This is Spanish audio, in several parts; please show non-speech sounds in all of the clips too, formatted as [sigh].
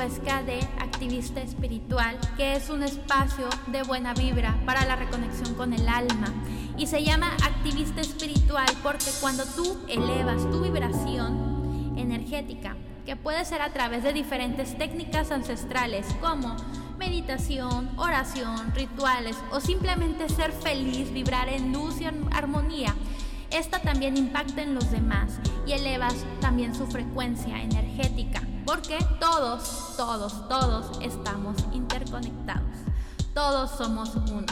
Huesca de Activista Espiritual, que es un espacio de buena vibra para la reconexión con el alma. Y se llama Activista Espiritual porque cuando tú elevas tu vibración energética, que puede ser a través de diferentes técnicas ancestrales como meditación, oración, rituales o simplemente ser feliz, vibrar en luz y armonía, esta también impacta en los demás y elevas también su frecuencia energética, porque todos, todos, todos estamos interconectados. Todos somos uno.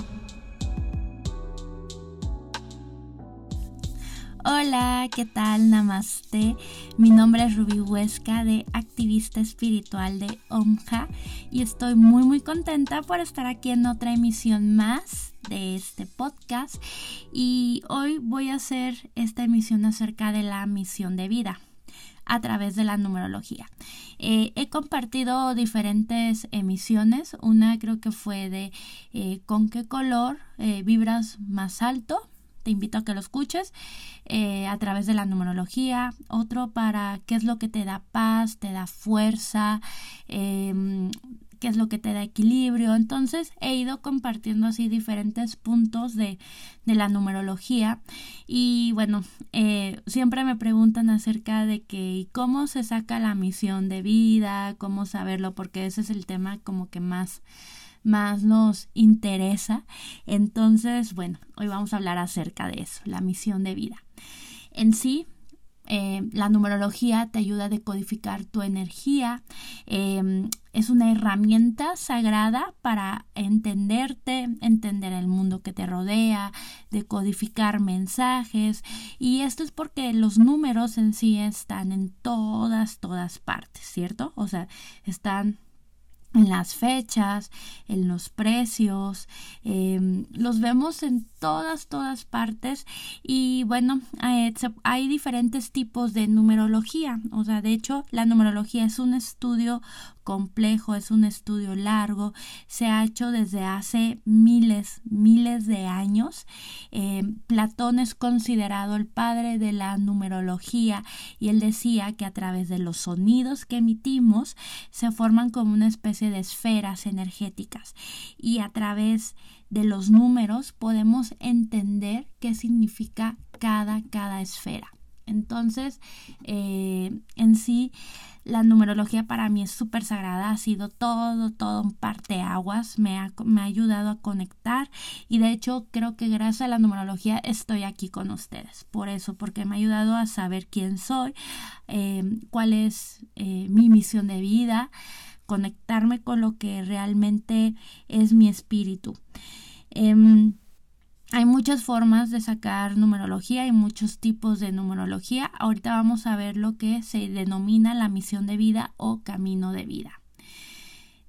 Hola, ¿qué tal? Namaste. Mi nombre es Ruby Huesca de Activista Espiritual de OMJA y estoy muy muy contenta por estar aquí en otra emisión más de este podcast y hoy voy a hacer esta emisión acerca de la misión de vida a través de la numerología. Eh, he compartido diferentes emisiones, una creo que fue de eh, con qué color eh, vibras más alto, te invito a que lo escuches a través de la numerología, otro para qué es lo que te da paz, te da fuerza, em, qué es lo que te da equilibrio. Entonces he ido compartiendo así diferentes puntos de, la numerología y bueno, eh, siempre me preguntan acerca de que cómo se saca la misión de vida, cómo saberlo, porque ese es el tema como que más más nos interesa. Entonces, bueno, hoy vamos a hablar acerca de eso, la misión de vida. En sí, eh, la numerología te ayuda a decodificar tu energía. Em, es una herramienta sagrada para entenderte, entender el mundo que te rodea, decodificar mensajes. Y esto es porque los números en sí están en todas, todas partes, ¿cierto? O sea, están en las fechas, en los precios, em, los vemos en todas, todas partes. Y bueno, eh, hay diferentes tipos de numerología, o sea, de hecho la numerología es un estudio complejo, es un estudio largo, se ha hecho desde hace miles, miles de años. Eh, Platón es considerado el padre de la numerología y él decía que a través de los sonidos que emitimos se forman como una especie de esferas energéticas. Y a través de los números podemos entender qué significa cada, cada esfera. Entonces, eh, en sí, la numerología para mí es súper sagrada, ha sido todo, todo un parteaguas, me ha, me ha ayudado a conectar y de hecho creo que gracias a la numerología estoy aquí con ustedes. Por eso, porque me ha ayudado a saber quién soy, eh, cuál es eh, mi misión de vida, conectarme con lo que realmente es mi espíritu. Em, hay muchas formas de sacar numerología y muchos tipos de numerología. Ahorita vamos a ver lo que se denomina la misión de vida o camino de vida.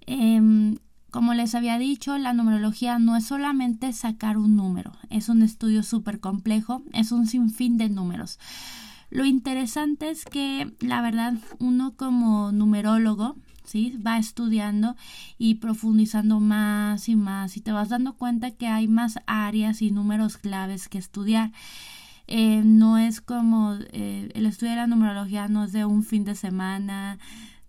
Em, como les había dicho, la numerología no es solamente sacar un número, es un estudio súper complejo, es un sinfín de números. Lo interesante es que, la verdad, uno como numerólogo ¿sí? Va estudiando y profundizando más y más y te vas dando cuenta que hay más áreas y números claves que estudiar. Eh, no es como eh, el estudio de la numerología no es de un fin de semana,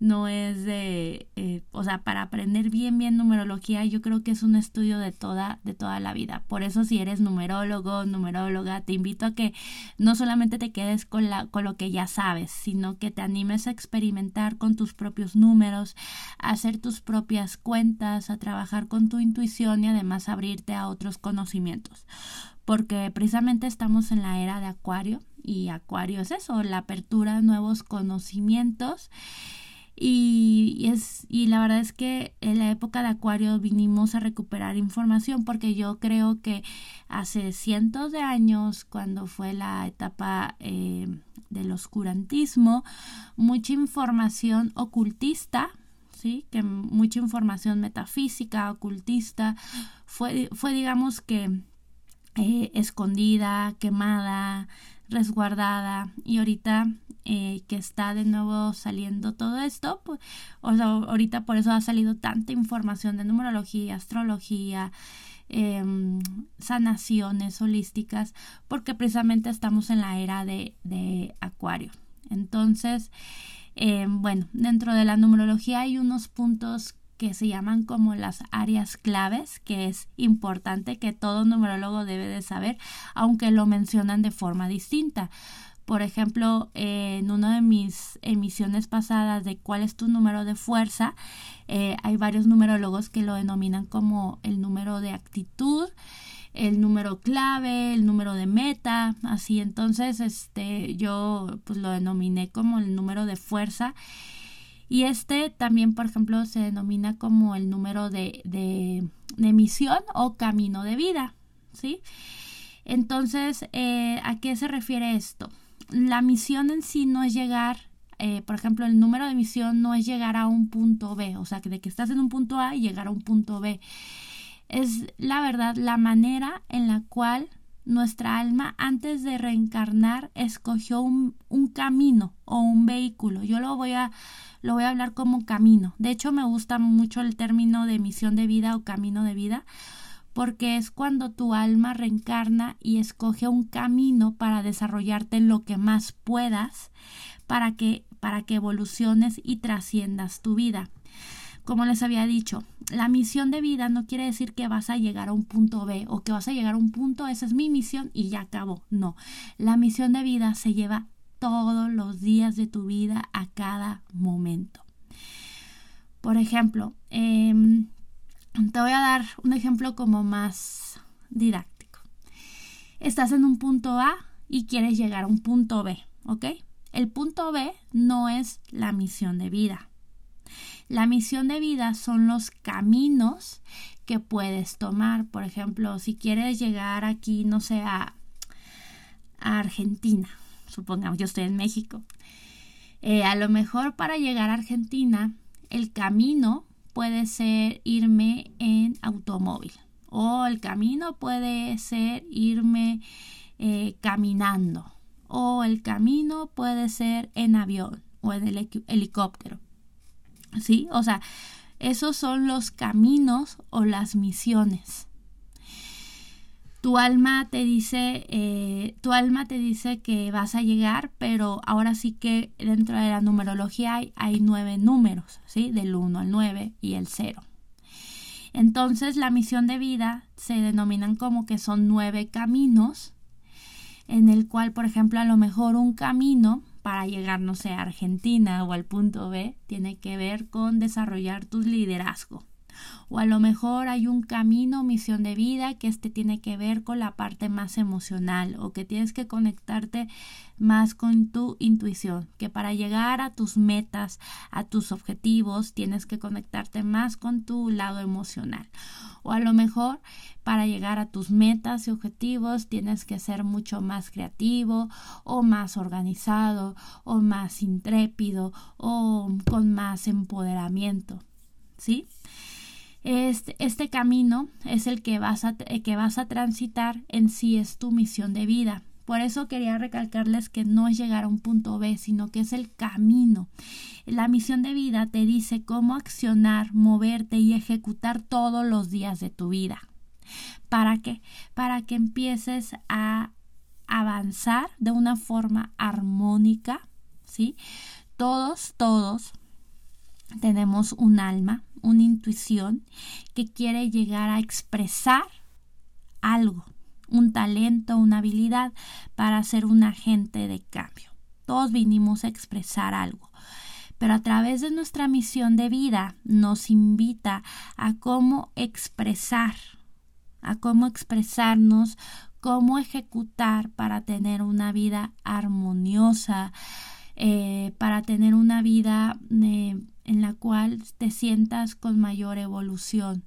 no es de, eh, o sea, para aprender bien, bien numerología, yo creo que es un estudio de toda, de toda la vida. Por eso si eres numerólogo, numeróloga, te invito a que no solamente te quedes con, la, con lo que ya sabes, sino que te animes a experimentar con tus propios números, a hacer tus propias cuentas, a trabajar con tu intuición y además abrirte a otros conocimientos. Porque precisamente estamos en la era de Acuario y Acuario es eso, la apertura a nuevos conocimientos y, es, y la verdad es que en la época de Acuario vinimos a recuperar información porque yo creo que hace cientos de años, cuando fue la etapa eh, del oscurantismo, mucha información ocultista, ¿sí? que mucha información metafísica, ocultista, fue, fue digamos que eh, escondida, quemada, resguardada y ahorita eh, que está de nuevo saliendo todo esto, pues, o sea, ahorita por eso ha salido tanta información de numerología, astrología, em, sanaciones holísticas, porque precisamente estamos en la era de, de Acuario. Entonces, Eh, bueno, dentro de la numerología hay unos puntos que se llaman como las áreas claves, que es importante que todo numerólogo debe de saber, aunque lo mencionan de forma distinta. Por ejemplo, en una de mis emisiones pasadas de cuál es tu número de fuerza, eh, hay varios numerólogos que lo denominan como el número de actitud, el número clave, el número de meta, así entonces este yo pues lo denominé como el número de fuerza y este también, por ejemplo, se denomina como el número de, de, misión o camino de vida, ¿sí? Entonces, eh, ¿a qué se refiere esto? La misión en sí no es llegar, eh, por ejemplo, el número de misión no es llegar a un punto B, o sea, que de que estás en un punto A y llegar a un punto B. Es la verdad la manera en la cual nuestra alma antes de reencarnar escogió un, camino o un vehículo. Yo lo voy a lo voy a hablar como camino. De hecho, me gusta mucho el término de misión de vida o camino de vida, porque es cuando tu alma reencarna y escoge un camino para desarrollarte lo que más puedas, para que, para que evoluciones y trasciendas tu vida. Como les había dicho, la misión de vida no quiere decir que vas a llegar a un punto B o que vas a llegar a un punto, esa es mi misión y ya acabó. No, la misión de vida se lleva todos los días de tu vida a cada momento. Por ejemplo, em, te voy a dar un ejemplo como más didáctico. Estás en un punto A y quieres llegar a un punto B, ¿ok? El punto B no es la misión de vida. La misión de vida son los caminos que puedes tomar. Por ejemplo, si quieres llegar aquí, no sé, a, Argentina, supongamos, yo estoy en México. Eh, a lo mejor para llegar a Argentina, el camino puede ser irme en automóvil o el camino puede ser irme eh, caminando o el camino puede ser en avión o en el helicóptero. ¿Sí? O sea, esos son los caminos o las misiones tu alma te dice, eh, tu alma te dice que vas a llegar, pero ahora sí que dentro de la numerología hay, hay nueve números, ¿sí? Del 1 al 9 y el 0. Entonces la misión de vida se denominan como que son nueve caminos, en el cual, por ejemplo, a lo mejor un camino para llegar, no sé, a Argentina o al punto B, tiene que ver con desarrollar tu liderazgo o a lo mejor hay un camino, misión de vida que este tiene que ver con la parte más emocional o que tienes que conectarte más con tu intuición, que para llegar a tus metas, a tus objetivos, tienes que conectarte más con tu lado emocional. O a lo mejor para llegar a tus metas y objetivos tienes que ser mucho más creativo o más organizado o más intrépido o con más empoderamiento. ¿Sí? Este, camino es el que vas, a, eh, que vas a transitar en sí es tu misión de vida. Por eso quería recalcarles que no es llegar a un punto B, sino que es el camino. La misión de vida te dice cómo accionar, moverte y ejecutar todos los días de tu vida. ¿Para qué? Para que empieces a avanzar de una forma armónica, ¿sí? Todos, todos tenemos un alma, una intuición que quiere llegar a expresar algo, un talento, una habilidad para ser un agente de cambio. Todos vinimos a expresar algo, pero a través de nuestra misión de vida nos invita a cómo expresar, a cómo expresarnos, cómo ejecutar para tener una vida armoniosa, eh, para tener una vida eh, en la cual te sientas con mayor evolución.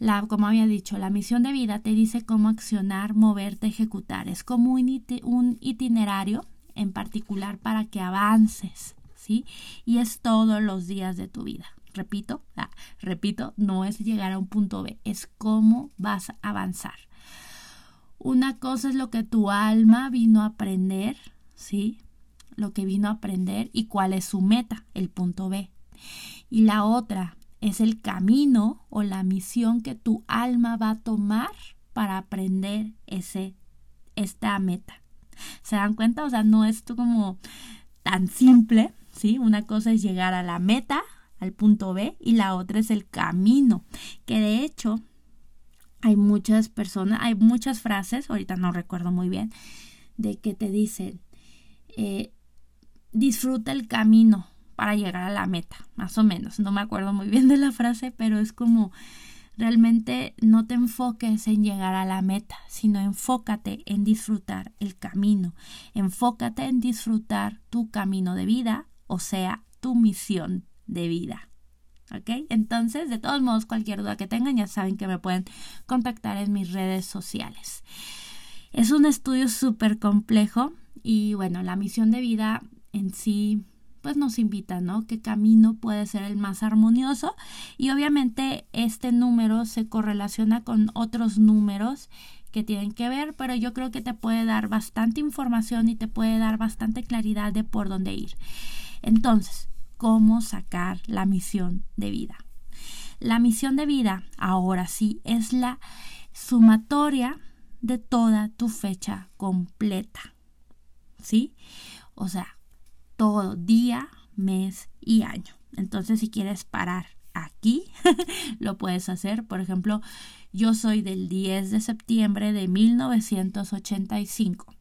La, como había dicho, la misión de vida te dice cómo accionar, moverte, ejecutar. Es como un, itinerario en particular para que avances, ¿sí? Y es todos los días de tu vida. Repito, ah, repito, no es llegar a un punto B, es cómo vas a avanzar. Una cosa es lo que tu alma vino a aprender, ¿sí? Lo que vino a aprender y cuál es su meta, el punto B. Y la otra es el camino o la misión que tu alma va a tomar para aprender ese, esta meta. ¿Se dan cuenta? O sea, no es como tan simple, ¿sí? Una cosa es llegar a la meta, al punto B, y la otra es el camino, que de hecho hay muchas personas, hay muchas frases, ahorita no recuerdo muy bien, de que te dicen, eh, disfruta el camino para llegar a la meta, más o menos. No me acuerdo muy bien de la frase, pero es como realmente no te enfoques en llegar a la meta, sino enfócate en disfrutar el camino. Enfócate en disfrutar tu camino de vida, o sea, tu misión de vida. ¿Ok? Entonces, de todos modos, cualquier duda que tengan, ya saben que me pueden contactar en mis redes sociales. Es un estudio súper complejo y bueno, la misión de vida en sí pues nos invita, ¿no? ¿Qué camino puede ser el más armonioso? Y obviamente este número se correlaciona con otros números que tienen que ver, pero yo creo que te puede dar bastante información y te puede dar bastante claridad de por dónde ir. Entonces, ¿cómo sacar la misión de vida? La misión de vida, ahora sí, es la sumatoria de toda tu fecha completa. ¿Sí? O sea, todo día, mes y año. Entonces, si quieres parar aquí, [laughs] lo puedes hacer. Por ejemplo, yo soy del 10 de septiembre de 1985.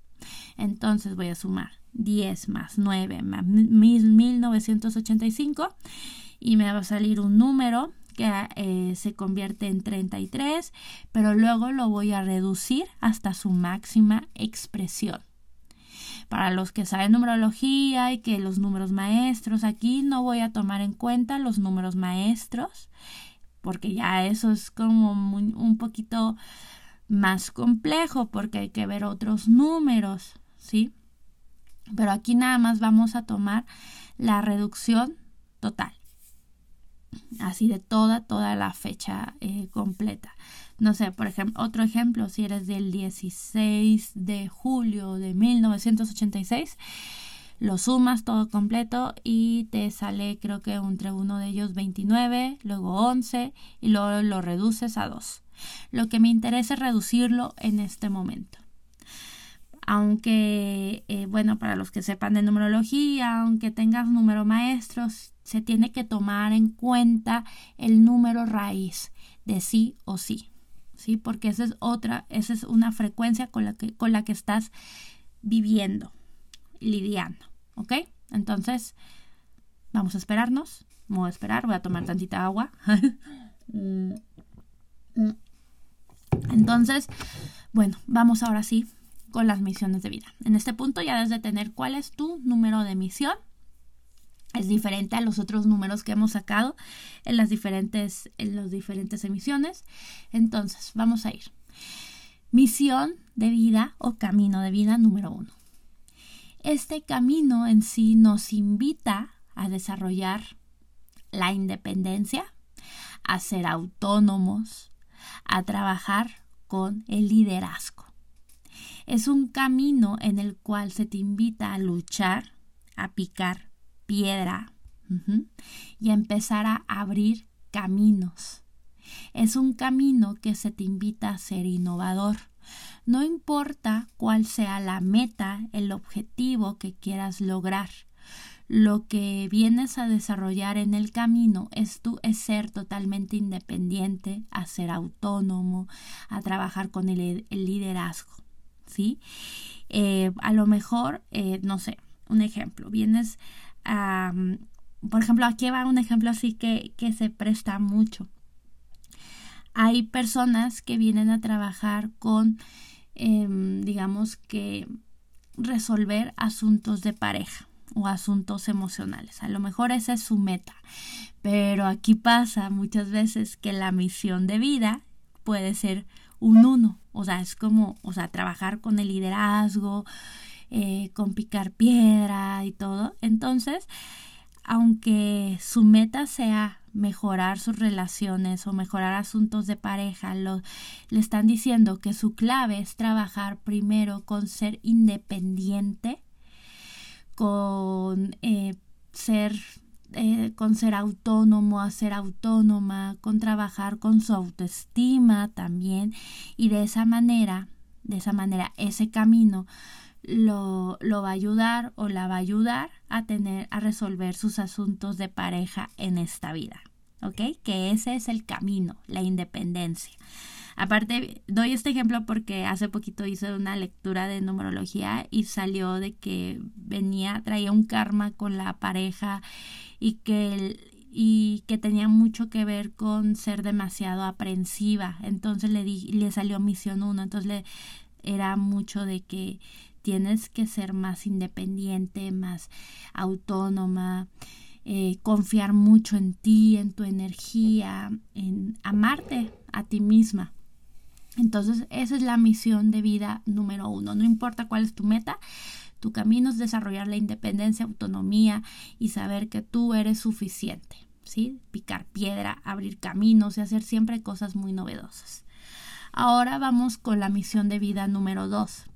Entonces voy a sumar 10 más 9 más 1985 y me va a salir un número que eh, se convierte en 33, pero luego lo voy a reducir hasta su máxima expresión. Para los que saben numerología y que los números maestros, aquí no voy a tomar en cuenta los números maestros, porque ya eso es como un poquito más complejo, porque hay que ver otros números, ¿sí? Pero aquí nada más vamos a tomar la reducción total así de toda, toda la fecha eh, completa. No sé, por ejemplo, otro ejemplo, si eres del 16 de julio de 1986, lo sumas todo completo y te sale creo que entre uno de ellos 29, luego 11 y luego lo reduces a 2. Lo que me interesa es reducirlo en este momento aunque, eh, bueno, para los que sepan de numerología, aunque tengas número maestros, se tiene que tomar en cuenta el número raíz de sí o sí, ¿sí? Porque esa es otra, esa es una frecuencia con la que, con la que estás viviendo, lidiando, ¿ok? Entonces, vamos a esperarnos, voy a esperar, voy a tomar tantita agua. [laughs] Entonces, bueno, vamos ahora sí con las misiones de vida. En este punto ya debes de tener cuál es tu número de misión. Es diferente a los otros números que hemos sacado en las diferentes, en diferentes emisiones. Entonces, vamos a ir. Misión de vida o camino de vida número uno. Este camino en sí nos invita a desarrollar la independencia, a ser autónomos, a trabajar con el liderazgo. Es un camino en el cual se te invita a luchar, a picar piedra y empezar a abrir caminos. Es un camino que se te invita a ser innovador. No importa cuál sea la meta, el objetivo que quieras lograr. Lo que vienes a desarrollar en el camino es, tu, ser totalmente independiente, a ser autónomo, a trabajar con el liderazgo. ¿sí? Eh, a lo mejor, eh, no sé, un ejemplo, vienes por ejemplo, aquí va un ejemplo así que, que se presta mucho. Hay personas que vienen a trabajar con, em, digamos que, resolver asuntos de pareja o asuntos emocionales. A lo mejor esa es su meta. Pero aquí pasa muchas veces que la misión de vida puede ser un uno. O sea, es como, o sea, trabajar con el liderazgo, eh, con picar piedra y todo. Entonces, aunque su meta sea mejorar sus relaciones o mejorar asuntos de pareja, le están diciendo que su clave es trabajar primero con ser independiente, con eh, ser eh, con ser autónomo a ser autónoma, con trabajar con su autoestima también y de esa manera, de esa manera, ese camino lo, lo, va a ayudar o la va a ayudar a tener, a resolver sus asuntos de pareja en esta vida. ¿Ok? Que ese es el camino, la independencia. Aparte, doy este ejemplo porque hace poquito hice una lectura de numerología y salió de que venía, traía un karma con la pareja y que y que tenía mucho que ver con ser demasiado aprensiva. Entonces le di, le salió misión uno. Entonces le era mucho de que tienes que ser más independiente, más autónoma, eh, confiar mucho en ti, en tu energía, en amarte a ti misma. Entonces, esa es la misión de vida número uno. No importa cuál es tu meta, tu camino es desarrollar la independencia, autonomía y saber que tú eres suficiente. ¿sí? Picar piedra, abrir caminos y hacer siempre cosas muy novedosas. Ahora vamos con la misión de vida número dos.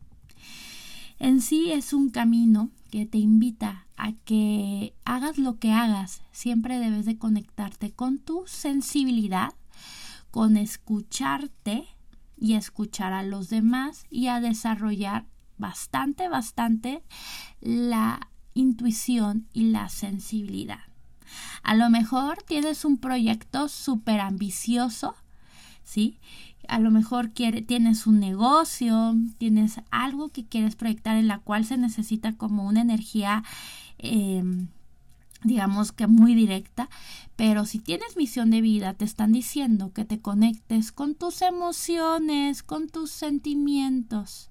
En sí es un camino que te invita a que hagas lo que hagas, siempre debes de conectarte con tu sensibilidad, con escucharte y escuchar a los demás y a desarrollar bastante, bastante la intuición y la sensibilidad. A lo mejor tienes un proyecto súper ambicioso, ¿sí? A lo mejor tienes un negocio, tienes algo que quieres proyectar en la cual se necesita como una energía em, digamos que muy directa, pero si tienes misión de vida, te están diciendo que te conectes con tus emociones, con tus sentimientos.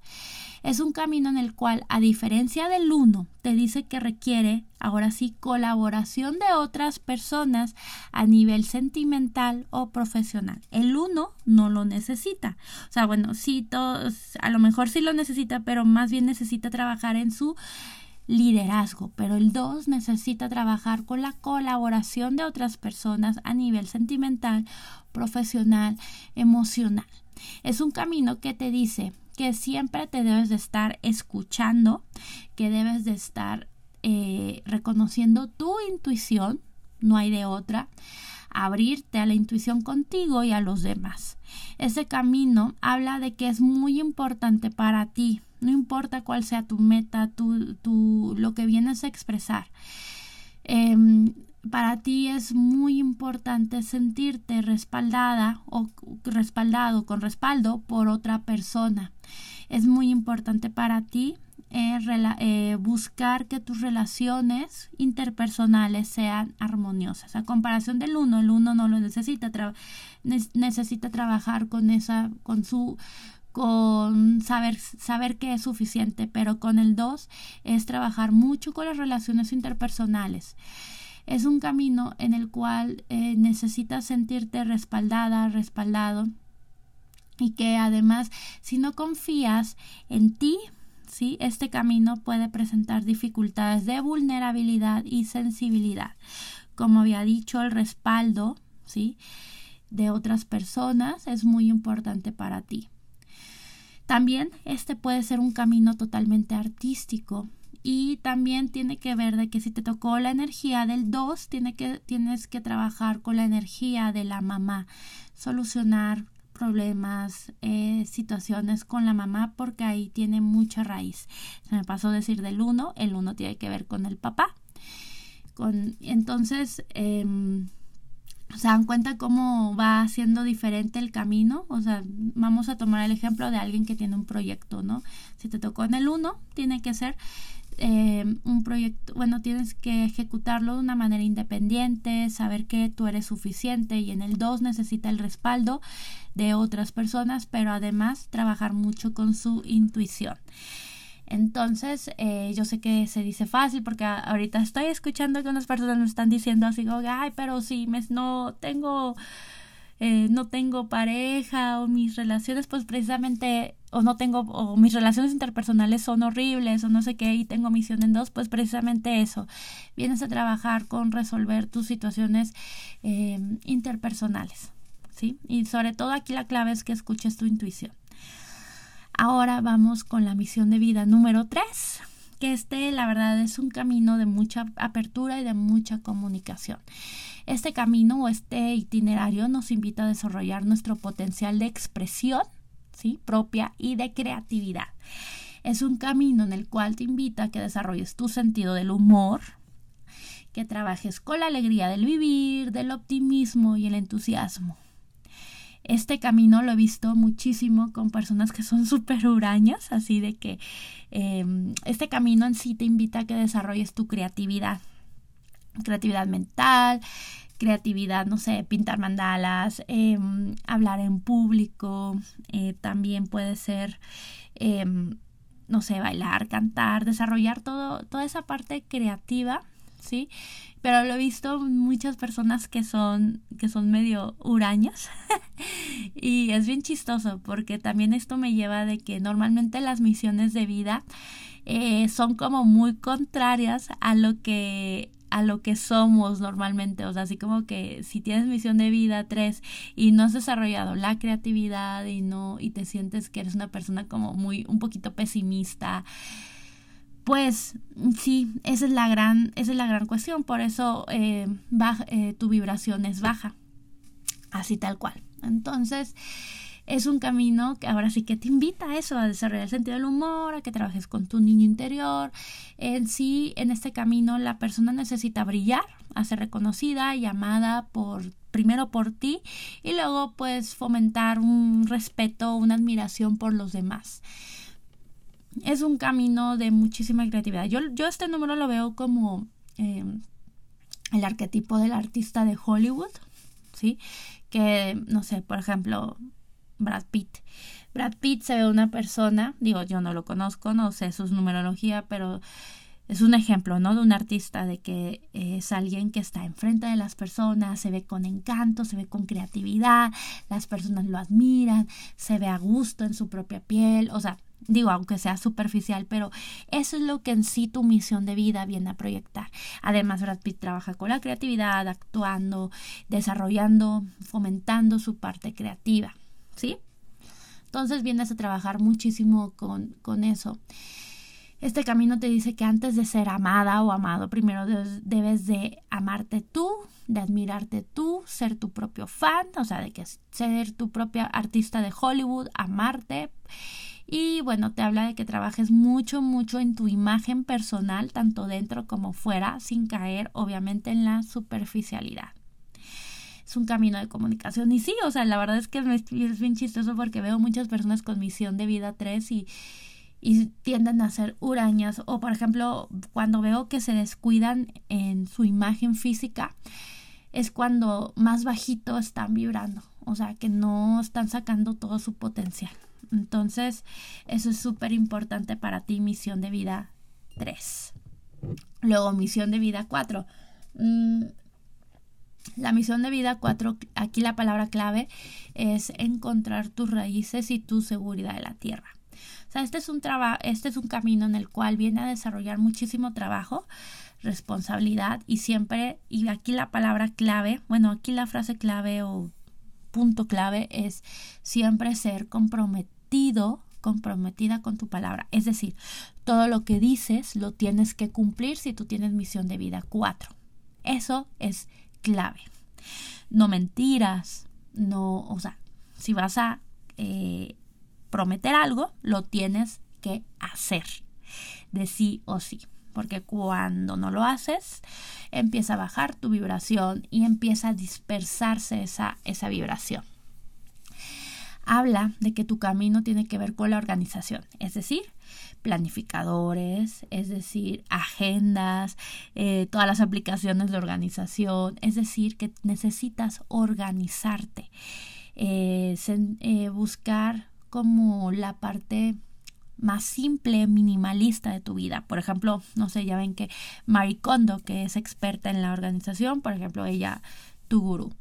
Es un camino en el cual, a diferencia del uno, te dice que requiere, ahora sí, colaboración de otras personas a nivel sentimental o profesional. El uno no lo necesita. O sea, bueno, sí, todos, a lo mejor sí lo necesita, pero más bien necesita trabajar en su liderazgo, pero el 2 necesita trabajar con la colaboración de otras personas a nivel sentimental, profesional, emocional. Es un camino que te dice que siempre te debes de estar escuchando, que debes de estar eh, reconociendo tu intuición, no hay de otra, abrirte a la intuición contigo y a los demás. Ese camino habla de que es muy importante para ti, no importa cuál sea tu meta, tu, lo que vienes a expresar. Em, para ti es muy importante sentirte respaldada o respaldado con respaldo por otra persona. Es muy importante para ti eh, eh, buscar que tus relaciones interpersonales sean armoniosas. A comparación del uno, el uno no lo necesita, necesita trabajar con esa, con su con saber, saber que es suficiente, pero con el 2 es trabajar mucho con las relaciones interpersonales. Es un camino en el cual eh, necesitas sentirte respaldada, respaldado y que además si no confías en ti, ¿sí? este camino puede presentar dificultades de vulnerabilidad y sensibilidad. Como había dicho, el respaldo ¿sí? de otras personas es muy importante para ti. También este puede ser un camino totalmente artístico y también tiene que ver de que si te tocó la energía del 2, tiene que, tienes que trabajar con la energía de la mamá, solucionar problemas, eh, situaciones con la mamá porque ahí tiene mucha raíz. Se me pasó decir del 1, el 1 tiene que ver con el papá. Con, entonces, em, se dan cuenta cómo va siendo diferente el camino. O sea, vamos a tomar el ejemplo de alguien que tiene un proyecto, ¿no? Si te tocó en el 1, tiene que ser eh, un proyecto, bueno, tienes que ejecutarlo de una manera independiente, saber que tú eres suficiente y en el 2 necesita el respaldo de otras personas, pero además trabajar mucho con su intuición. Entonces, eh, yo sé que se dice fácil porque ahorita estoy escuchando que unas personas me están diciendo así como, ay, pero si me, no tengo, eh, no tengo pareja o mis relaciones, pues precisamente, o no tengo, o mis relaciones interpersonales son horribles o no sé qué y tengo misión en dos, pues precisamente eso. Vienes a trabajar con resolver tus situaciones eh, interpersonales, ¿sí? Y sobre todo aquí la clave es que escuches tu intuición. Ahora vamos con la misión de vida número 3, que este la verdad es un camino de mucha apertura y de mucha comunicación. Este camino o este itinerario nos invita a desarrollar nuestro potencial de expresión ¿sí? propia y de creatividad. Es un camino en el cual te invita a que desarrolles tu sentido del humor, que trabajes con la alegría del vivir, del optimismo y el entusiasmo. Este camino lo he visto muchísimo con personas que son [laughs] súper hurañas, así de que em, este camino en sí te invita a que desarrolles tu creatividad, creatividad mental, creatividad, no sé, pintar mandalas, em, hablar en público, eh, también puede ser, em, no sé, bailar, cantar, desarrollar todo, toda esa parte creativa, ¿sí? Pero lo he visto muchas personas que son, que son medio hurañas [laughs] y es bien chistoso porque también esto me lleva de que normalmente las misiones de vida eh, son como muy contrarias a lo que a lo que somos normalmente. O sea, así como que si tienes misión de vida 3 y no has desarrollado la creatividad y no, y te sientes que eres una persona como muy, un poquito pesimista, pues sí, esa es la gran, esa es la gran cuestión. Por eso eh, eh, tu vibración es baja. Así tal cual. Entonces, es un camino que ahora sí que te invita a eso, a desarrollar el sentido del humor, a que trabajes con tu niño interior. En sí, en este camino, la persona necesita brillar, a ser reconocida y amada por primero por ti y luego pues fomentar un respeto, una admiración por los demás. Es un camino de muchísima creatividad. Yo, yo este número lo veo como eh, el arquetipo del artista de Hollywood, ¿sí? Que, no sé, por ejemplo, Brad Pitt. Brad Pitt se ve una persona, digo, yo no lo conozco, no sé su numerología, pero es un ejemplo, ¿no? De un artista, de que es alguien que está enfrente de las personas, se ve con encanto, se ve con creatividad, las personas lo admiran, se ve a gusto en su propia piel, o sea, digo, aunque sea superficial, pero eso es lo que en sí tu misión de vida viene a proyectar. Además, Brad Pitt trabaja con la creatividad, actuando, desarrollando, fomentando su parte creativa. ¿sí? Entonces vienes a trabajar muchísimo con, con eso. Este camino te dice que antes de ser amada o amado, primero debes de amarte tú, de admirarte tú, ser tu propio fan, o sea, de que ser tu propia artista de Hollywood, amarte. Y bueno, te habla de que trabajes mucho, mucho en tu imagen personal, tanto dentro como fuera, sin caer obviamente en la superficialidad es un camino de comunicación. Y sí, o sea, la verdad es que es bien chistoso porque veo muchas personas con misión de vida 3 y, tienden a ser hurañas. O, por ejemplo, cuando veo que se descuidan en su imagen física, es cuando más bajito están vibrando. O sea, que no están sacando todo su potencial. Entonces, eso es súper importante para ti, misión de vida 3. Luego, misión de vida 4. La misión de vida 4, aquí la palabra clave es encontrar tus raíces y tu seguridad de la tierra. O sea, este es un trabajo, este es un camino en el cual viene a desarrollar muchísimo trabajo, responsabilidad y siempre, y aquí la palabra clave, bueno, aquí la frase clave o punto clave es siempre ser comprometido comprometida con tu palabra. Es decir, todo lo que dices lo tienes que cumplir si tú tienes misión de vida 4. Eso es clave. No mentiras, no, o sea, si vas a eh, prometer algo, lo tienes que hacer de sí o sí. Porque cuando no lo haces, empieza a bajar tu vibración y empieza a dispersarse esa, esa vibración habla de que tu camino tiene que ver con la organización, es decir, planificadores, es decir, agendas, eh, todas las aplicaciones de organización, es decir, que necesitas organizarte, eh, eh, buscar como la parte más simple, minimalista de tu vida. Por ejemplo, no sé, ya ven que Marie Kondo, que es experta en la organización, por ejemplo, ella, tu gurú,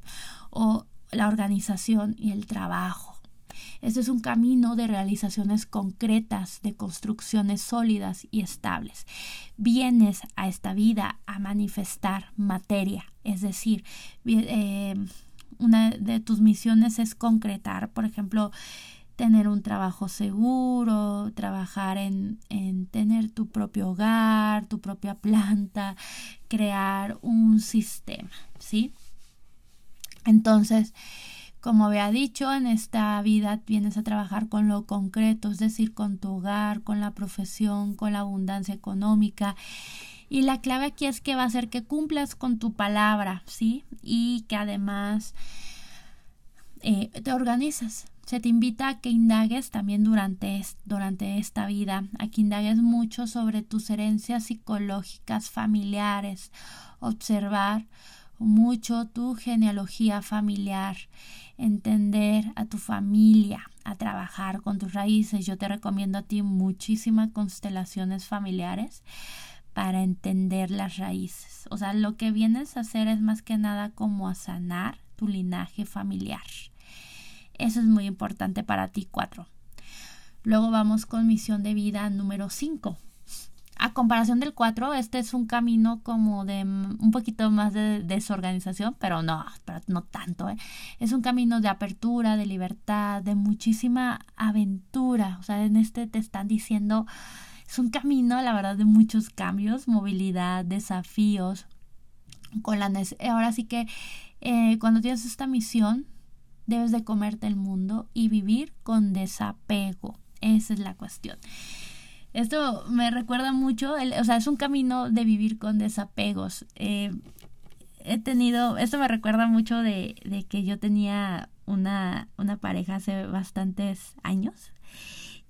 o la organización y el trabajo este es un camino de realizaciones concretas, de construcciones sólidas y estables. Vienes a esta vida a manifestar materia, es decir, eh, una de tus misiones es concretar, por ejemplo, tener un trabajo seguro, trabajar en, en, tener tu propio hogar, tu propia planta, crear un sistema, ¿sí? Entonces, Como había dicho, en esta vida vienes a trabajar con lo concreto, es decir, con tu hogar, con la profesión, con la abundancia económica. Y la clave aquí es que va a ser que cumplas con tu palabra, ¿sí? Y que además eh, te organizas. Se te invita a que indagues también durante, durante esta vida, a que indagues mucho sobre tus herencias psicológicas familiares, observar mucho tu genealogía familiar, entender a tu familia, a trabajar con tus raíces. Yo te recomiendo a ti muchísimas constelaciones familiares para entender las raíces. O sea, lo que vienes a hacer es más que nada como a sanar tu linaje familiar. Eso es muy importante para ti, cuatro. Luego vamos con misión de vida número 5. A comparación del 4, este es un camino como de un poquito más de desorganización, pero no, pero no tanto. ¿eh? Es un camino de apertura, de libertad, de muchísima aventura. O sea, en este te están diciendo, es un camino, la verdad, de muchos cambios, movilidad, desafíos. Con la ahora sí que eh, cuando tienes esta misión, debes de comerte el mundo y vivir con desapego. Esa es la cuestión. Esto me recuerda mucho, o sea, es un camino de vivir con desapegos. Eh, he tenido, esto me recuerda mucho de, de que yo tenía una, una, pareja hace bastantes años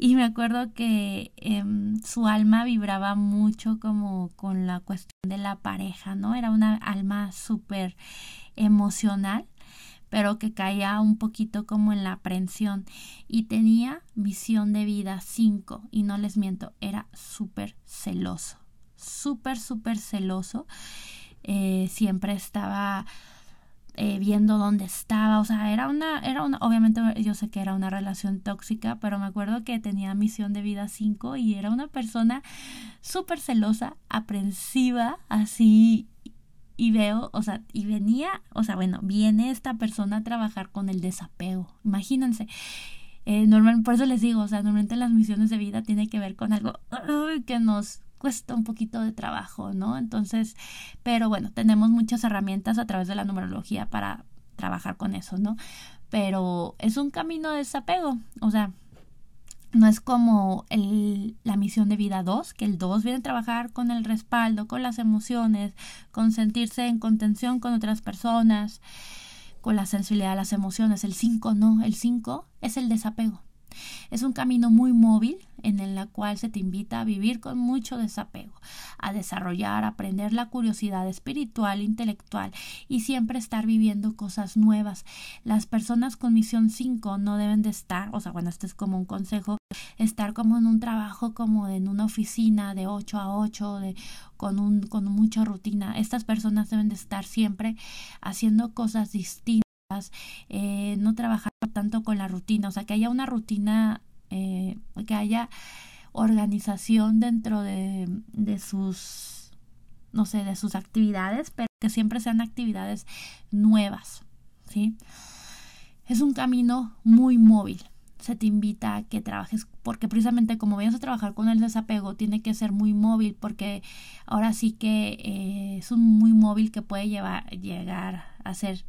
y me acuerdo que em, su alma vibraba mucho como con la cuestión de la pareja, ¿no? Era una alma súper emocional pero que caía un poquito como en la aprensión y tenía misión de vida 5 y no les miento, era súper celoso, súper, súper celoso. Eh, siempre estaba eh, viendo dónde estaba, o sea, era una, era una, obviamente yo sé que era una relación tóxica, pero me acuerdo que tenía misión de vida 5 y era una persona súper celosa, aprensiva, así y veo, o sea, y venía, o sea, bueno, viene esta persona a trabajar con el desapego. Imagínense. Eh, normal, por eso les digo, o sea, normalmente las misiones de vida tiene que ver con algo que nos cuesta un poquito de trabajo, ¿no? Entonces, pero bueno, tenemos muchas herramientas a través de la numerología para trabajar con eso, ¿no? Pero es un camino de desapego, o sea, no es como el, la misión de vida 2, que el 2 viene a trabajar con el respaldo, con las emociones, con sentirse en contención con otras personas, con la sensibilidad de las emociones. El 5 no, el 5 es el desapego. Es un camino muy móvil en el cual se te invita a vivir con mucho desapego, a desarrollar, aprender la curiosidad espiritual, intelectual y siempre estar viviendo cosas nuevas. Las personas con misión 5 no deben de estar, o sea, bueno, este es como un consejo, estar como en un trabajo como en una oficina de 8 a 8, de, con, un, con mucha rutina. Estas personas deben de estar siempre haciendo cosas distintas eh, no trabajar tanto con la rutina, o sea, que haya una rutina, eh, que haya organización dentro de, de sus, no sé, de sus actividades, pero que siempre sean actividades nuevas, ¿sí? Es un camino muy móvil. Se te invita a que trabajes, porque precisamente como vayas a trabajar con el desapego, tiene que ser muy móvil, porque ahora sí que eh, es un muy móvil que puede llevar, llegar a ser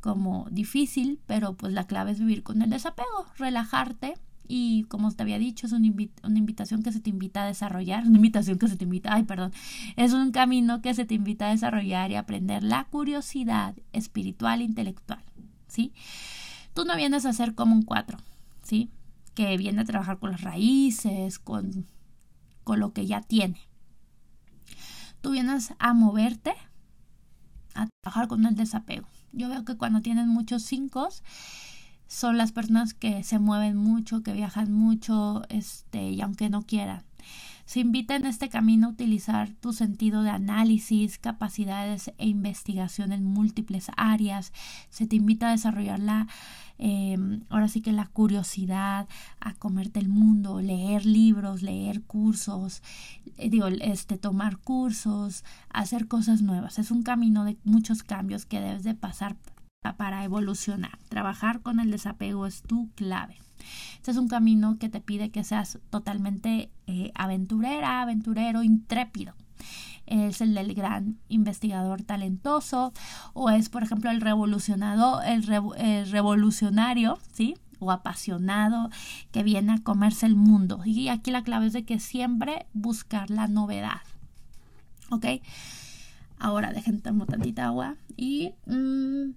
como difícil, pero pues la clave es vivir con el desapego, relajarte y como te había dicho, es una, invitación que se te invita a desarrollar, una invitación que se te invita, ay, perdón, es un camino que se te invita a desarrollar y aprender la curiosidad espiritual e intelectual, ¿sí? Tú no vienes a ser como un cuatro, ¿sí? Que viene a trabajar con las raíces, con, con lo que ya tiene. Tú vienes a moverte, a trabajar con el desapego. Yo veo que cuando tienen muchos cinco son las personas que se mueven mucho, que viajan mucho, este, y aunque no quieran. Se invita en este camino a utilizar tu sentido de análisis, capacidades e investigación en múltiples áreas. Se te invita a desarrollar la, em, ahora sí que la curiosidad, a comerte el mundo, leer libros, leer cursos, eh, digo, este, tomar cursos, hacer cosas nuevas. Es un camino de muchos cambios que debes de pasar para evolucionar. Trabajar con el desapego es tu clave. Este es un camino que te pide que seas totalmente eh, aventurera, aventurero, intrépido. es el del gran investigador talentoso o es por ejemplo el revolucionado el, revolucionario sí o apasionado que viene a comerse el mundo y aquí la clave es de que siempre buscar la novedad ok ahora dejen tomar tantita agua y mm,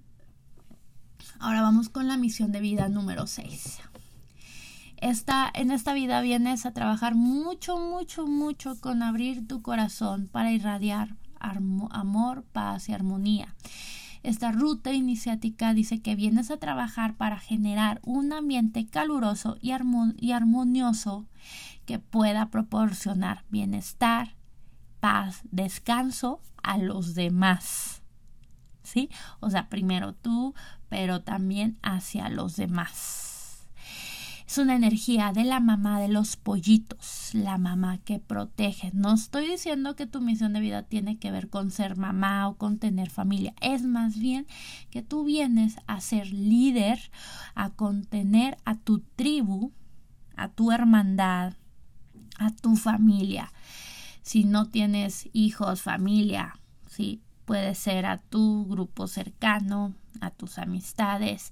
ahora vamos con la misión de vida número 6 esta, en esta vida vienes a trabajar mucho, mucho, mucho con abrir tu corazón para irradiar amor, paz y armonía. Esta ruta iniciática dice que vienes a trabajar para generar un ambiente caluroso y, y armonioso que pueda proporcionar bienestar, paz, descanso a los demás. ¿Sí? O sea, primero tú, pero también hacia los demás. Es una energía de la mamá de los pollitos, la mamá que protege. No estoy diciendo que tu misión de vida tiene que ver con ser mamá o con tener familia. Es más bien que tú vienes a ser líder, a contener a tu tribu, a tu hermandad, a tu familia. Si no tienes hijos, familia, sí, puede ser a tu grupo cercano, a tus amistades,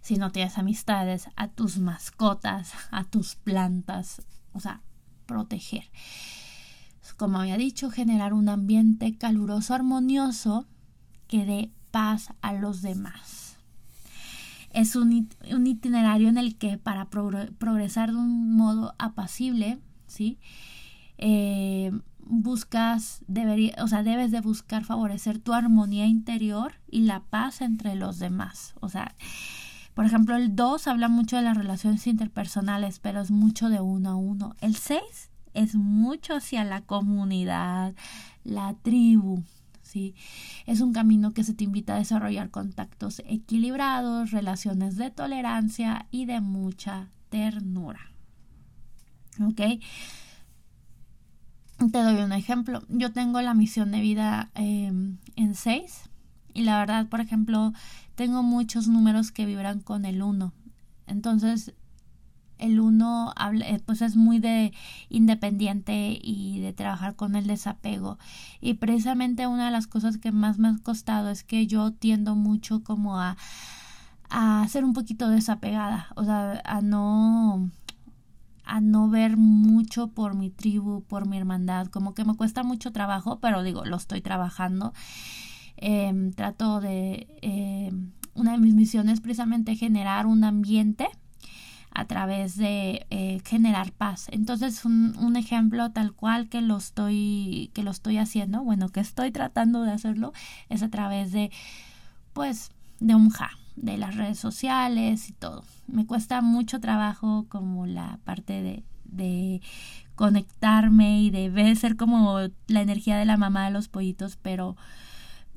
si no tienes amistades, a tus mascotas, a tus plantas, o sea, proteger. Como había dicho, generar un ambiente caluroso, armonioso, que dé paz a los demás. Es un, itinerario en el que para progresar de un modo apacible, ¿sí? Eh, buscas, debería, o sea, debes de buscar favorecer tu armonía interior y la paz entre los demás. O sea, por ejemplo, el 2 habla mucho de las relaciones interpersonales, pero es mucho de uno a uno. El 6 es mucho hacia la comunidad, la tribu, ¿sí? Es un camino que se te invita a desarrollar contactos equilibrados, relaciones de tolerancia y de mucha ternura. ¿Ok? Te doy un ejemplo. Yo tengo la misión de vida em, en 6 y la verdad, por ejemplo, tengo muchos números que vibran con el 1. Entonces, el 1 eh, pues es muy de independiente y de trabajar con el desapego. Y precisamente una de las cosas que más me ha costado es que yo tiendo mucho como a, a ser un poquito desapegada, o sea, a no a no ver mucho por mi tribu, por mi hermandad, como que me cuesta mucho trabajo, pero digo, lo estoy trabajando. Em, trato de, em, una de mis misiones precisamente generar un ambiente a través de eh, generar paz. Entonces, un, un, ejemplo tal cual que lo estoy, que lo estoy haciendo, bueno, que estoy tratando de hacerlo, es a través de, pues, de un ja de las redes sociales y todo. Me cuesta mucho trabajo como la parte de, de conectarme y de ser como la energía de la mamá de los pollitos, pero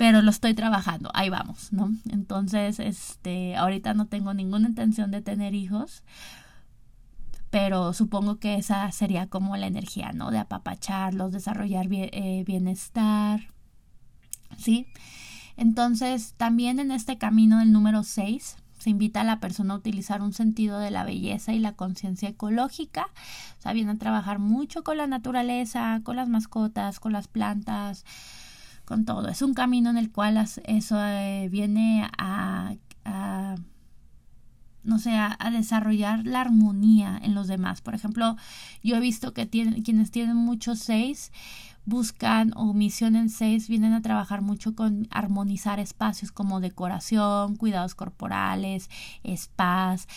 pero lo estoy trabajando, ahí vamos, ¿no? Entonces, este, ahorita no tengo ninguna intención de tener hijos, pero supongo que esa sería como la energía, ¿no? De apapacharlos, desarrollar eh, bienestar, ¿sí? Entonces, también en este camino del número 6 se invita a la persona a utilizar un sentido de la belleza y la conciencia ecológica. O sea, viene a trabajar mucho con la naturaleza, con las mascotas, con las plantas, con todo. Es un camino en el cual eso eh, viene a, no sé, a, desarrollar la armonía en los demás. Por ejemplo, yo he visto que quienes tienen muchos seis buscan o misión en seis vienen a trabajar mucho con armonizar espacios como decoración, cuidados corporales, spas,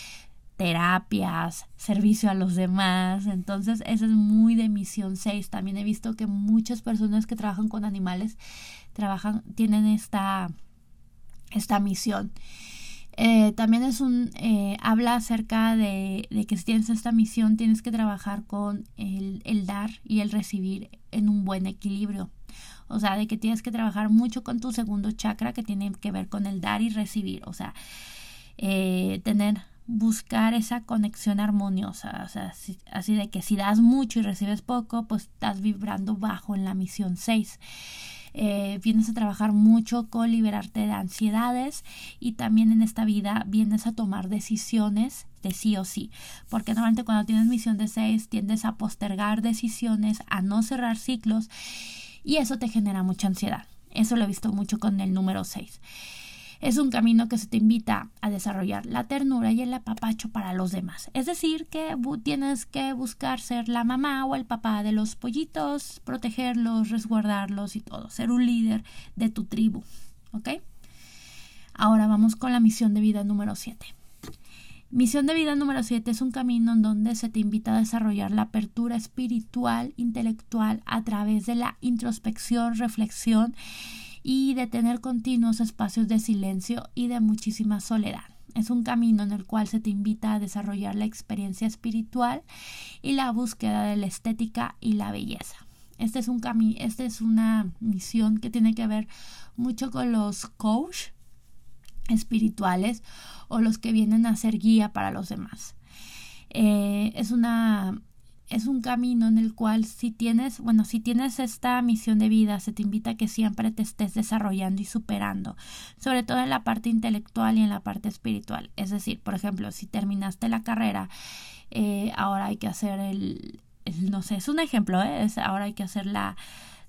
terapias, servicio a los demás. Entonces, eso es muy de misión 6. También he visto que muchas personas que trabajan con animales trabajan, tienen esta, esta misión. Eh, también es un eh, habla acerca de, que si tienes esta misión tienes que trabajar con el, el, dar y el recibir en un buen equilibrio. O sea de que tienes que trabajar mucho con tu segundo chakra que tiene que ver con el dar y recibir. O sea eh, tener buscar esa conexión armoniosa. O sea así, de que si das mucho y recibes poco pues estás vibrando bajo en la misión 6 eh, vienes a trabajar mucho con liberarte de ansiedades y también en esta vida vienes a tomar decisiones de sí o sí, porque normalmente cuando tienes misión de 6 tiendes a postergar decisiones, a no cerrar ciclos y eso te genera mucha ansiedad. Eso lo he visto mucho con el número 6. Es un camino que se te invita a desarrollar la ternura y el apapacho para los demás. Es decir, que tienes que buscar ser la mamá o el papá de los pollitos, protegerlos, resguardarlos y todo, ser un líder de tu tribu. ¿Ok? Ahora vamos con la misión de vida número 7. Misión de vida número 7 es un camino en donde se te invita a desarrollar la apertura espiritual, intelectual, a través de la introspección, reflexión y de tener continuos espacios de silencio y de muchísima soledad. Es un camino en el cual se te invita a desarrollar la experiencia espiritual y la búsqueda de la estética y la belleza. Este es un camino, esta es una misión que tiene que ver mucho con los coach espirituales o los que vienen a ser guía para los demás. Eh, es una es un camino en el cual si tienes, bueno, si tienes esta misión de vida, se te invita a que siempre te estés desarrollando y superando, sobre todo en la parte intelectual y en la parte espiritual. Es decir, por ejemplo, si terminaste la carrera, eh, ahora hay que hacer el, no sé, es un ejemplo, ¿eh? es, ahora hay que hacer la,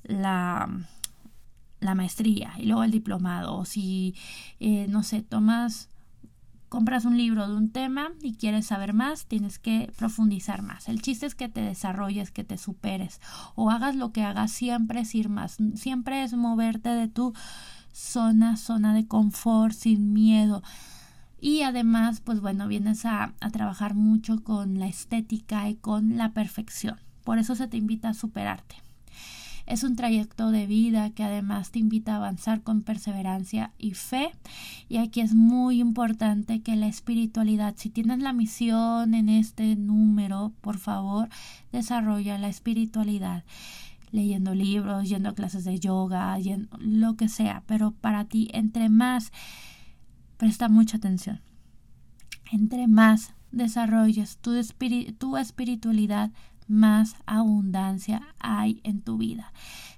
la, la maestría y luego el diplomado, o si, eh, no sé, tomas compras un libro de un tema y quieres saber más, tienes que profundizar más. El chiste es que te desarrolles, que te superes o hagas lo que hagas, siempre es ir más, siempre es moverte de tu zona, zona de confort, sin miedo. Y además, pues bueno, vienes a, a trabajar mucho con la estética y con la perfección. Por eso se te invita a superarte. Es un trayecto de vida que además te invita a avanzar con perseverancia y fe. Y aquí es muy importante que la espiritualidad, si tienes la misión en este número, por favor, desarrolla la espiritualidad leyendo libros, yendo a clases de yoga, lo que sea, pero para ti, entre más, presta mucha atención, entre más desarrolles tu, tu espiritualidad, más abundancia hay en tu vida.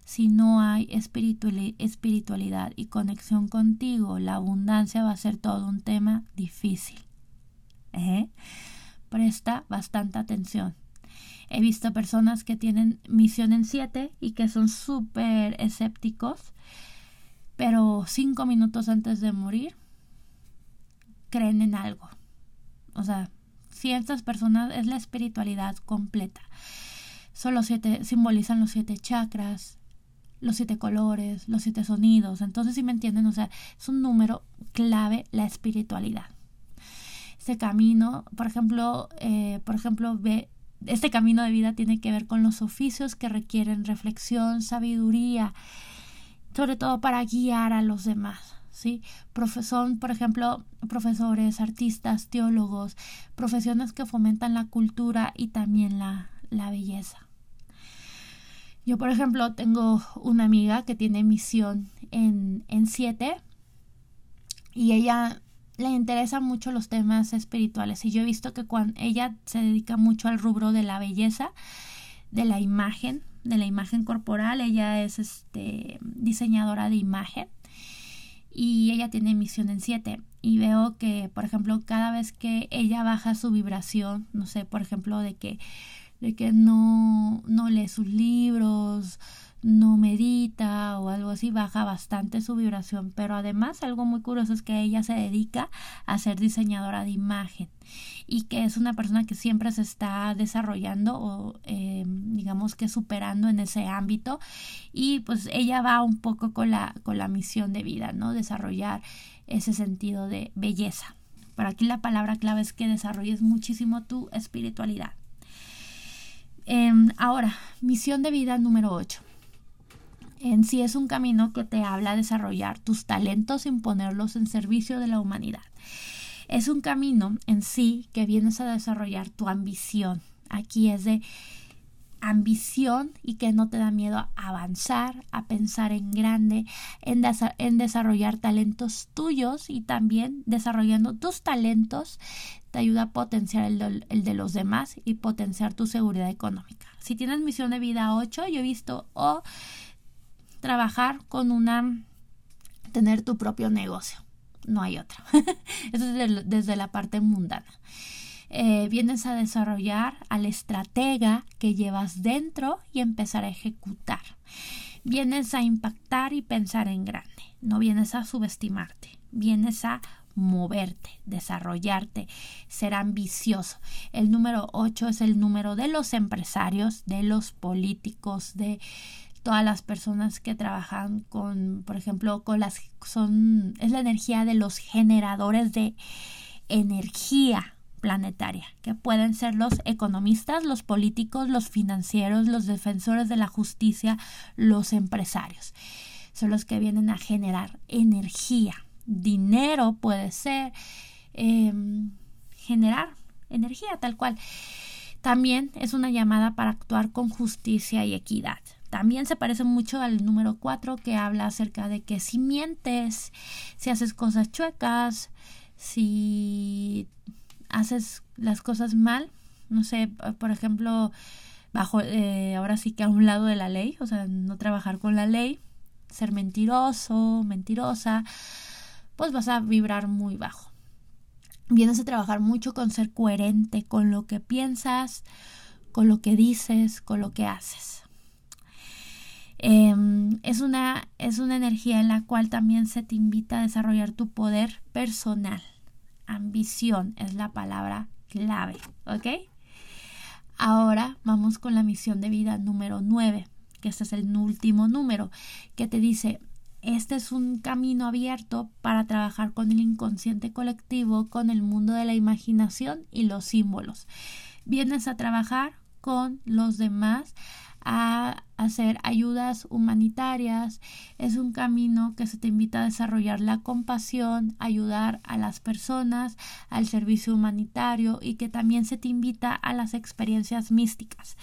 Si no hay espiritualidad y conexión contigo, la abundancia va a ser todo un tema difícil. ¿Eh? Presta bastante atención. He visto personas que tienen misión en siete y que son súper escépticos, pero cinco minutos antes de morir creen en algo. O sea, ciertas personas es la espiritualidad completa. Son siete, simbolizan los siete chakras, los siete colores, los siete sonidos. Entonces, si me entienden, o sea, es un número clave la espiritualidad. Este camino, por ejemplo, eh, por ejemplo, ve, este camino de vida tiene que ver con los oficios que requieren reflexión, sabiduría, sobre todo para guiar a los demás. Son, por ejemplo, profesores, artistas, teólogos, profesiones que fomentan la cultura y también la, la belleza. Yo, por ejemplo, tengo una amiga que tiene misión en, en siete y ella le interesa mucho los temas espirituales. Y yo he visto que cuando ella se dedica mucho al rubro de la belleza, de la imagen, de la imagen corporal, ella es este diseñadora de imagen y ella tiene emisión en 7 y veo que por ejemplo cada vez que ella baja su vibración no sé por ejemplo de que de que no no lee sus libros no medita o algo así, baja bastante su vibración. Pero además algo muy curioso es que ella se dedica a ser diseñadora de imagen y que es una persona que siempre se está desarrollando o eh, digamos que superando en ese ámbito y pues ella va un poco con la, con la misión de vida, ¿no? Desarrollar ese sentido de belleza. Pero aquí la palabra clave es que desarrolles muchísimo tu espiritualidad. Em, ahora, misión de vida número 8 en sí es un camino que te habla de desarrollar tus talentos sin ponerlos en servicio de la humanidad. Es un camino en sí que vienes a desarrollar tu ambición. Aquí es de ambición y que no te da miedo a avanzar, a pensar en grande, en, desarrollar talentos tuyos y también desarrollando tus talentos te ayuda a potenciar el el de, los demás y potenciar tu seguridad económica. Si tienes misión de vida 8, yo he visto o trabajar con una, tener tu propio negocio. No hay otra. [laughs] Eso es desde, la parte mundana. Eh, vienes a desarrollar al estratega que llevas dentro y empezar a ejecutar. Vienes a impactar y pensar en grande, no vienes a subestimarte, vienes a moverte, desarrollarte, ser ambicioso. El número 8 es el número de los empresarios, de los políticos, de todas las personas que trabajan con, por ejemplo, con las son es la energía de los generadores de energía planetaria, que pueden ser los economistas, los políticos, los financieros, los defensores de la justicia, los empresarios. Son los que vienen a generar energía. Dinero puede ser em, generar energía tal cual. También es una llamada para actuar con justicia y equidad. También se parece mucho al número 4 que habla acerca de que si mientes, si haces cosas chuecas, si haces las cosas mal, no sé, por ejemplo, bajo, eh, ahora sí que a un lado de la ley, o sea, no trabajar con la ley, ser mentiroso, mentirosa, pues vas a vibrar muy bajo. Vienes a trabajar mucho con ser coherente con lo que piensas, con lo que dices, con lo que haces. Em, es, una, es una energía en la cual también se te invita a desarrollar tu poder personal ambición es la palabra clave, ¿ok? Ahora vamos con la misión de vida número 9, que este es el último número, que te dice, este es un camino abierto para trabajar con el inconsciente colectivo, con el mundo de la imaginación y los símbolos. Vienes a trabajar con los demás a hacer ayudas humanitarias. Es un camino que se te invita a desarrollar la compasión, ayudar a las personas, al servicio humanitario y que también se te invita a las experiencias místicas.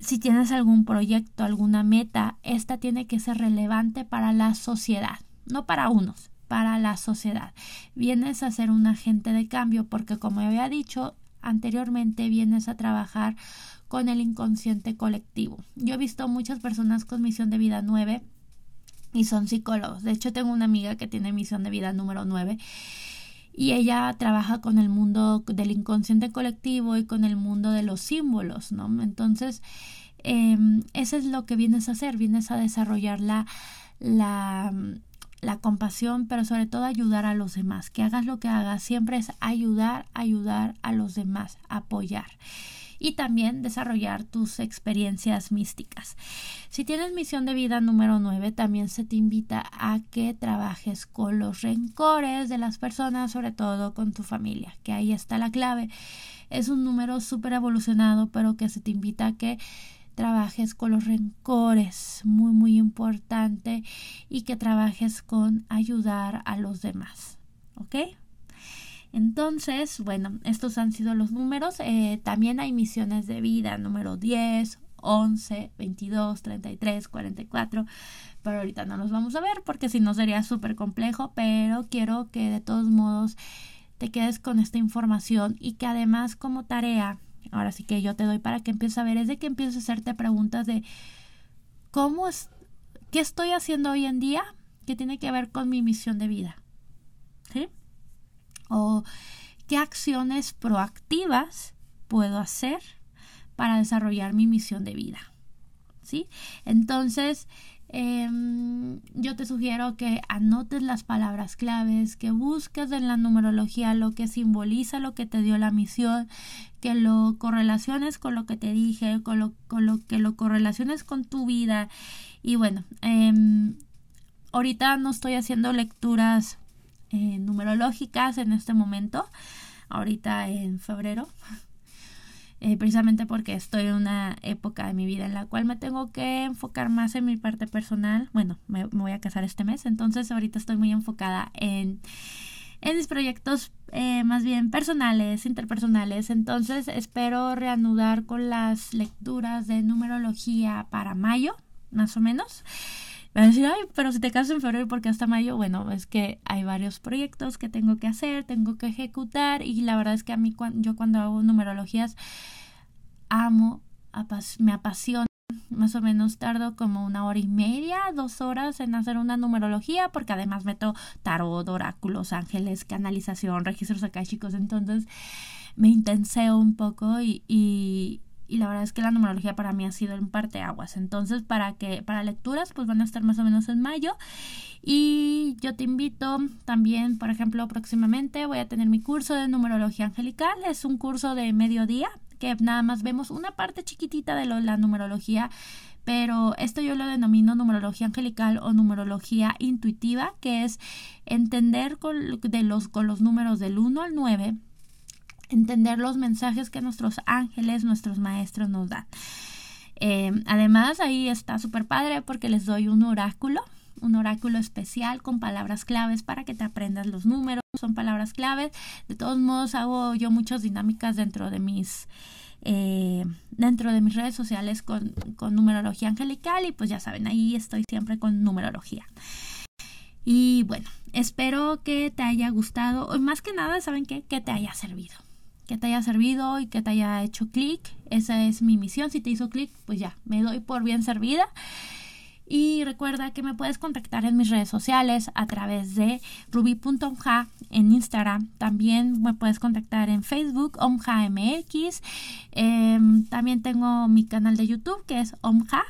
Si tienes algún proyecto, alguna meta, esta tiene que ser relevante para la sociedad, no para unos, para la sociedad. Vienes a ser un agente de cambio porque, como había dicho anteriormente, vienes a trabajar con el inconsciente colectivo. Yo he visto muchas personas con misión de vida 9 y son psicólogos. De hecho, tengo una amiga que tiene misión de vida número 9 y ella trabaja con el mundo del inconsciente colectivo y con el mundo de los símbolos, ¿no? Entonces, eh, eso es lo que vienes a hacer, vienes a desarrollar la, la, la compasión, pero sobre todo ayudar a los demás. Que hagas lo que hagas, siempre es ayudar, ayudar a los demás, apoyar y también desarrollar tus experiencias místicas. Si tienes misión de vida número 9, también se te invita a que trabajes con los rencores de las personas, sobre todo con tu familia, que ahí está la clave. Es un número súper evolucionado, pero que se te invita a que trabajes con los rencores, muy muy importante, y que trabajes con ayudar a los demás. ¿Ok? Entonces, bueno, estos han sido los números. Eh, también hay misiones de vida, número 10, 11, 22, 33, 44. Pero ahorita no los vamos a ver porque si no sería súper complejo. Pero quiero que de todos modos te quedes con esta información y que además como tarea, ahora sí que yo te doy para que empieces a ver, es de que empieces a hacerte preguntas de cómo es, qué estoy haciendo hoy en día que tiene que ver con mi misión de vida. ¿Sí? O qué acciones proactivas puedo hacer para desarrollar mi misión de vida. ¿Sí? Entonces, em, yo te sugiero que anotes las palabras claves, que busques en la numerología lo que simboliza lo que te dio la misión, que lo correlaciones con lo que te dije, con lo, con lo que lo correlaciones con tu vida. Y bueno, em, ahorita no estoy haciendo lecturas eh, numerológicas en este momento, ahorita en febrero, [laughs] eh, precisamente porque estoy en una época de mi vida en la cual me tengo que enfocar más en mi parte personal. Bueno, me, voy a casar este mes, entonces ahorita estoy muy enfocada en, en mis proyectos eh, más bien personales, interpersonales. Entonces espero reanudar con las lecturas de numerología para mayo, más o menos. Va a decir, ay, pero si te casas en febrero, porque hasta mayo? Bueno, es que hay varios proyectos que tengo que hacer, tengo que ejecutar y la verdad es que a mí, yo cuando hago numerologías, amo, me apasiona. Más o menos tardo como una hora y media, dos horas en hacer una numerología, porque además meto tarot, oráculos, ángeles, canalización, registros acá, chicos. Entonces me intenseo un poco y la verdad es que la numerología para mí ha sido en parte aguas. Entonces, para que para lecturas pues van a estar más o menos en mayo y yo te invito también, por ejemplo, próximamente voy a tener mi curso de numerología angelical, es un curso de mediodía que nada más vemos una parte chiquitita de la numerología pero esto yo lo denomino numerología angelical o numerología intuitiva, que es entender con, de los, con los números del 1 al 9 entender los mensajes que nuestros ángeles, nuestros maestros nos dan. Eh, además, ahí está súper padre porque les doy un oráculo, un oráculo especial con palabras claves para que te aprendas los números, son palabras claves. De todos modos, hago yo muchas dinámicas dentro de mis... Eh, dentro de mis redes sociales con, con numerología angelical y pues ya saben, ahí estoy siempre con numerología. Y bueno, espero que te haya gustado, o más que nada, ¿saben qué? Que te haya servido que te haya servido y que te haya hecho clic. Esa es mi misión. Si te hizo clic, pues ya, me doy por bien servida. Y recuerda que me puedes contactar en mis redes sociales a través de ruby.omja en Instagram. También me puedes contactar en Facebook, omjamx. Eh, también tengo mi canal de YouTube que es omja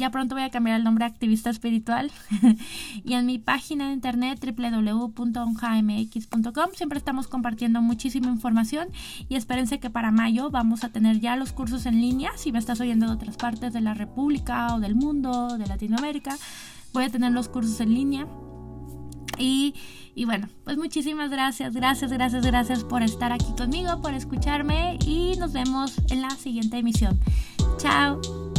ya pronto voy a cambiar el nombre a activista espiritual. [laughs] y en mi página de internet www.onjamx.com siempre estamos compartiendo muchísima información y espérense que para mayo vamos a tener ya los cursos en línea. Si me estás oyendo de otras partes de la República o del mundo, de Latinoamérica, voy a tener los cursos en línea. Y, y, bueno, pues muchísimas gracias, gracias, gracias, gracias por estar aquí conmigo, por escucharme y nos vemos en la siguiente emisión. Chao.